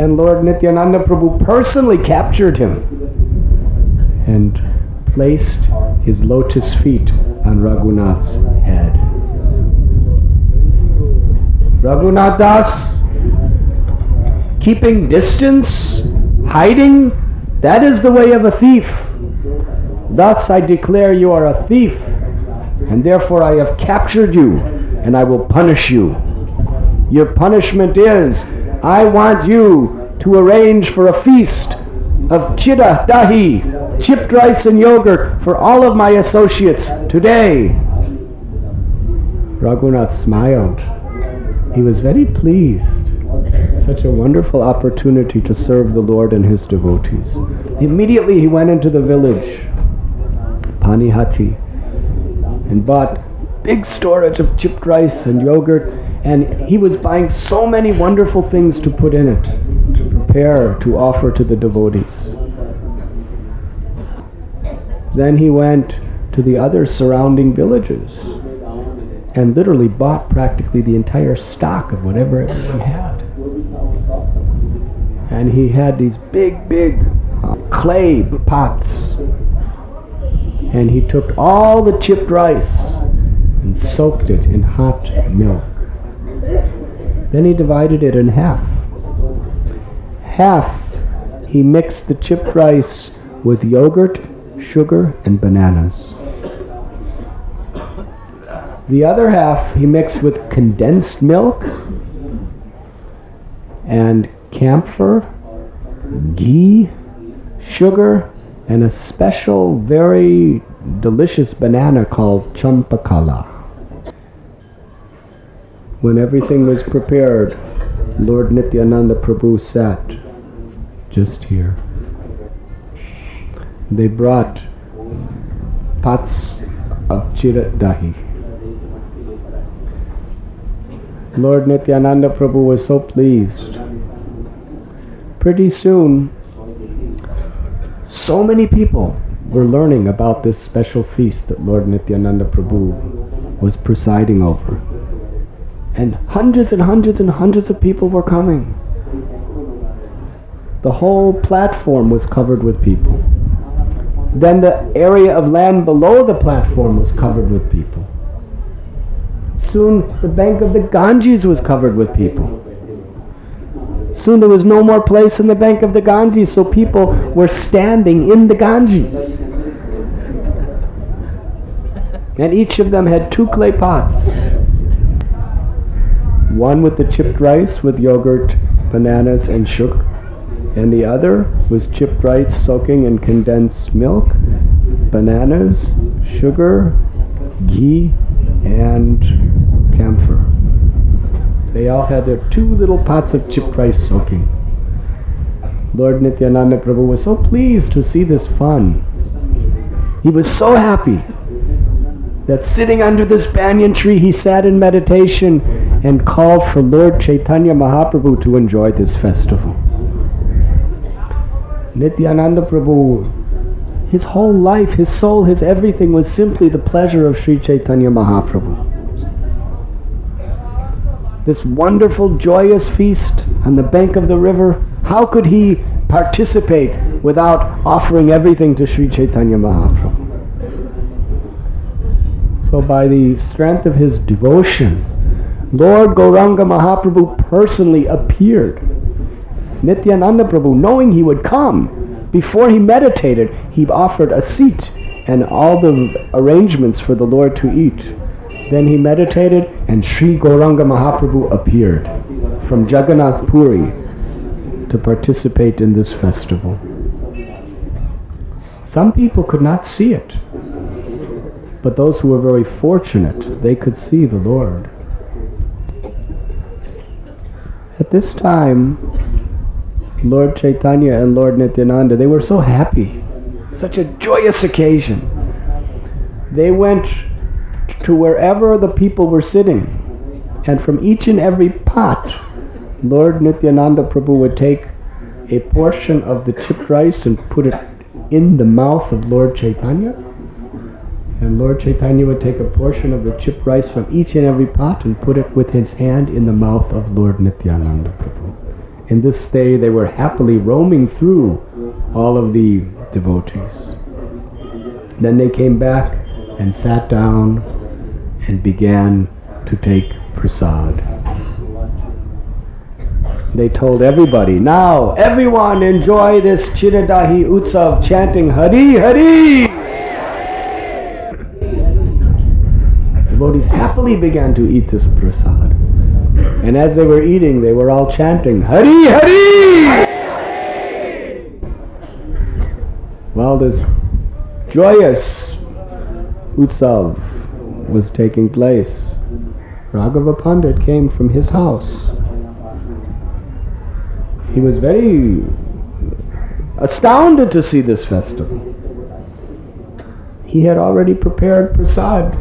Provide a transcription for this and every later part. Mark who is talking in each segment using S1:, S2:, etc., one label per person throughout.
S1: Then Lord Nityananda Prabhu personally captured him and placed his lotus feet on Raghunath's head. Raghunath Das, keeping distance, hiding, that is the way of a thief. Thus I declare you are a thief, and therefore I have captured you, and I will punish you. Your punishment is I want you to arrange for a feast of chida dahi, chipped rice and yogurt for all of my associates today. Raghunath smiled. He was very pleased. Such a wonderful opportunity to serve the Lord and his devotees. Immediately he went into the village, Panihati, and bought big storage of chipped rice and yogurt, and he was buying so many wonderful things to put in it, to prepare, to offer to the devotees. Then he went to the other surrounding villages and literally bought practically the entire stock of whatever everyone had. And he had these big, big clay pots. And he took all the chipped rice and soaked it in hot milk. Then he divided it in half. Half he mixed the chipped rice with yogurt, sugar, and bananas. The other half he mixed with condensed milk and camphor, ghee, sugar, and a special, very delicious banana called champakala. When everything was prepared, Lord Nityananda Prabhu sat just here. They brought pots of chira dahi. Lord Nityananda Prabhu was so pleased. Pretty soon, so many people were learning about this special feast that Lord Nityananda Prabhu was presiding over. And hundreds and hundreds and hundreds of people were coming. The whole platform was covered with people. Then the area of land below the platform was covered with people. Soon the bank of the Ganges was covered with people. Soon there was no more place in the bank of the Ganges, so people were standing in the Ganges. And each of them had two clay pots. One with the chipped rice with yogurt, bananas, and sugar. And the other was chipped rice soaking in condensed milk, bananas, sugar, ghee, and camphor. They all had their two little pots of chipped rice soaking. Lord Nityananda Prabhu was so pleased to see this fun. He was so happy that sitting under this banyan tree he sat in meditation and called for Lord Chaitanya Mahaprabhu to enjoy this festival. Nityananda Prabhu, his whole life, his soul, his everything was simply the pleasure of Sri Chaitanya Mahaprabhu. This wonderful, joyous feast on the bank of the river, how could he participate without offering everything to Sri Chaitanya Mahaprabhu? So, by the strength of his devotion, Lord Gauranga Mahaprabhu personally appeared. Nityananda Prabhu, knowing he would come, before he meditated, he offered a seat and all the arrangements for the Lord to eat. Then he meditated, and Sri Gauranga Mahaprabhu appeared from Jagannath Puri to participate in this festival. Some people could not see it, but those who were very fortunate, they could see the Lord. At this time, Lord Chaitanya and Lord Nityananda, they were so happy. Such a joyous occasion. They went to wherever the people were sitting, and from each and every pot, Lord Nityananda Prabhu would take a portion of the chipped rice and put it in the mouth of Lord Chaitanya. And Lord Chaitanya would take a portion of the chipped rice from each and every pot and put it with his hand in the mouth of Lord Nityananda Prabhu. In this day, they were happily roaming through all of the devotees. Then they came back and sat down and began to take prasad. They told everybody, now everyone enjoy this Chiradahi Utsav chanting Hari Hari! Devotees happily began to eat this prasad. And as they were eating, they were all chanting Hari Hari! While this joyous Utsav was taking place, Raghava Pandit came from his house he was very astounded to see this festival. He had already prepared prasad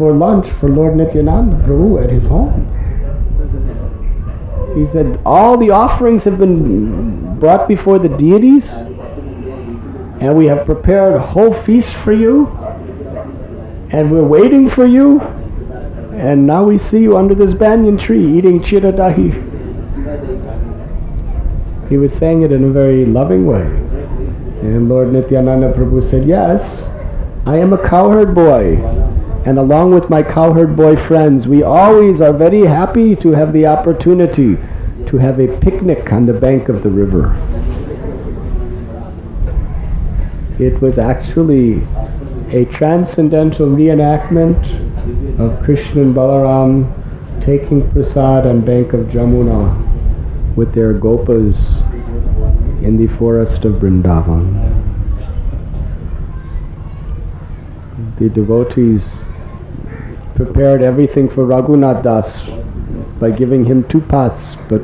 S1: for lunch for Lord Nityananda Prabhu at his home. He said, All the offerings have been brought before the deities, and we have prepared a whole feast for you, and we're waiting for you, and now we see you under this banyan tree eating chiradahi. He was saying it in a very loving way. And Lord Nityananda Prabhu said, Yes, I am a cowherd boy. And along with my cowherd boy friends, we always are very happy to have the opportunity to have a picnic on the bank of the river. It was actually a transcendental reenactment of Krishna and Balaram taking prasad on bank of Jamuna with their gopas in the forest of Vrindavan. The devotees prepared everything for Raghunath Das by giving him two pots, but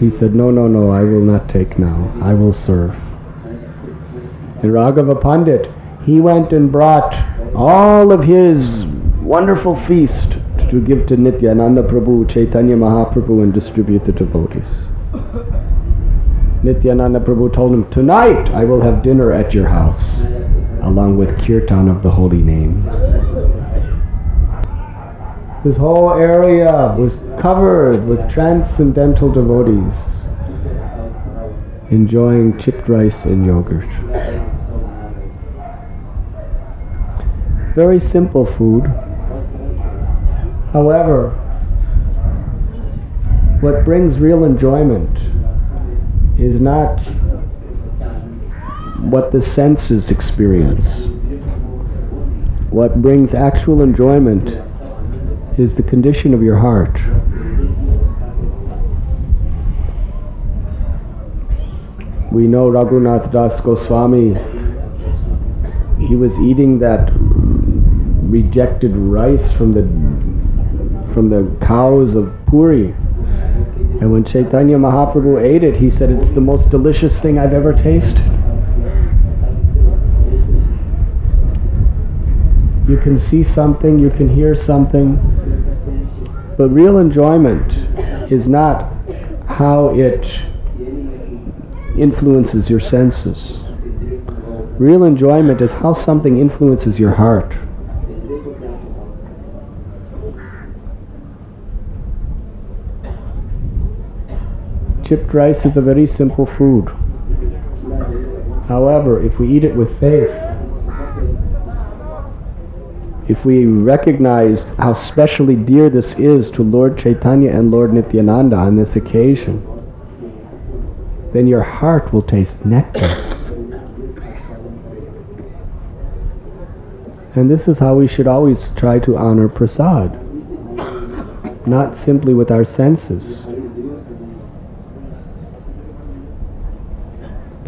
S1: he said, No, no, no, I will not take now. I will serve. And Raghava Pandit, he went and brought all of his wonderful feast to give to Nityananda Prabhu, Chaitanya Mahaprabhu, and distribute the devotees. Nityananda Prabhu told him, Tonight I will have dinner at your house, along with kirtan of the holy names. This whole area was covered with transcendental devotees enjoying chipped rice and yogurt. Very simple food. However, what brings real enjoyment is not what the senses experience. What brings actual enjoyment is the condition of your heart. We know Raghunath Das Goswami, he was eating that rejected rice from the from the cows of Puri and when Chaitanya Mahaprabhu ate it, he said, It's the most delicious thing I've ever tasted. You can see something, you can hear something, but real enjoyment is not how it influences your senses. Real enjoyment is how something influences your heart. Chipped rice is a very simple food. However, if we eat it with faith, if we recognize how specially dear this is to Lord Chaitanya and Lord Nityananda on this occasion, then your heart will taste nectar. And this is how we should always try to honor prasad, not simply with our senses.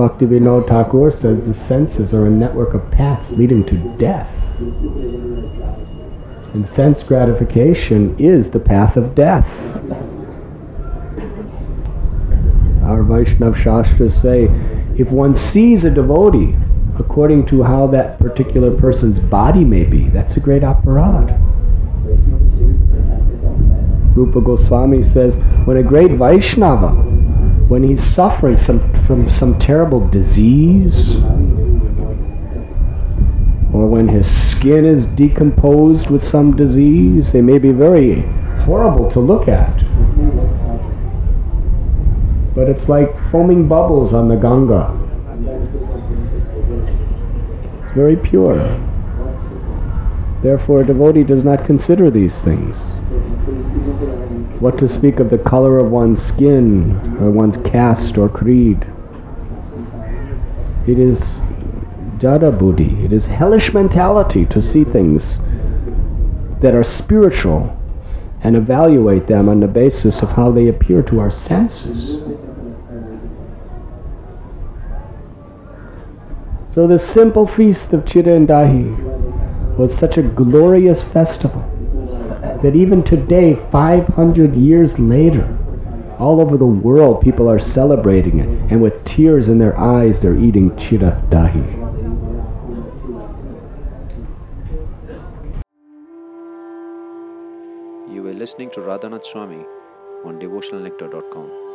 S1: Bhaktivinoda Thakur says the senses are a network of paths leading to death. And sense gratification is the path of death. Our Vaishnav Shastras say if one sees a devotee according to how that particular person's body may be, that's a great aparad. Rupa Goswami says when a great Vaishnava when he's suffering some, from some terrible disease, or when his skin is decomposed with some disease, they may be very horrible to look at. but it's like foaming bubbles on the Ganga. Very pure. Therefore, a devotee does not consider these things. What to speak of the color of one's skin, or one's caste or creed. It is jada buddhi, it is hellish mentality to see things that are spiritual and evaluate them on the basis of how they appear to our senses. So the simple feast of Chira and Dahi was such a glorious festival that even today, 500 years later, all over the world people are celebrating it, and with tears in their eyes, they're eating Chira Dahi.
S2: You were listening to Radhanath Swami on devotionalnectar.com.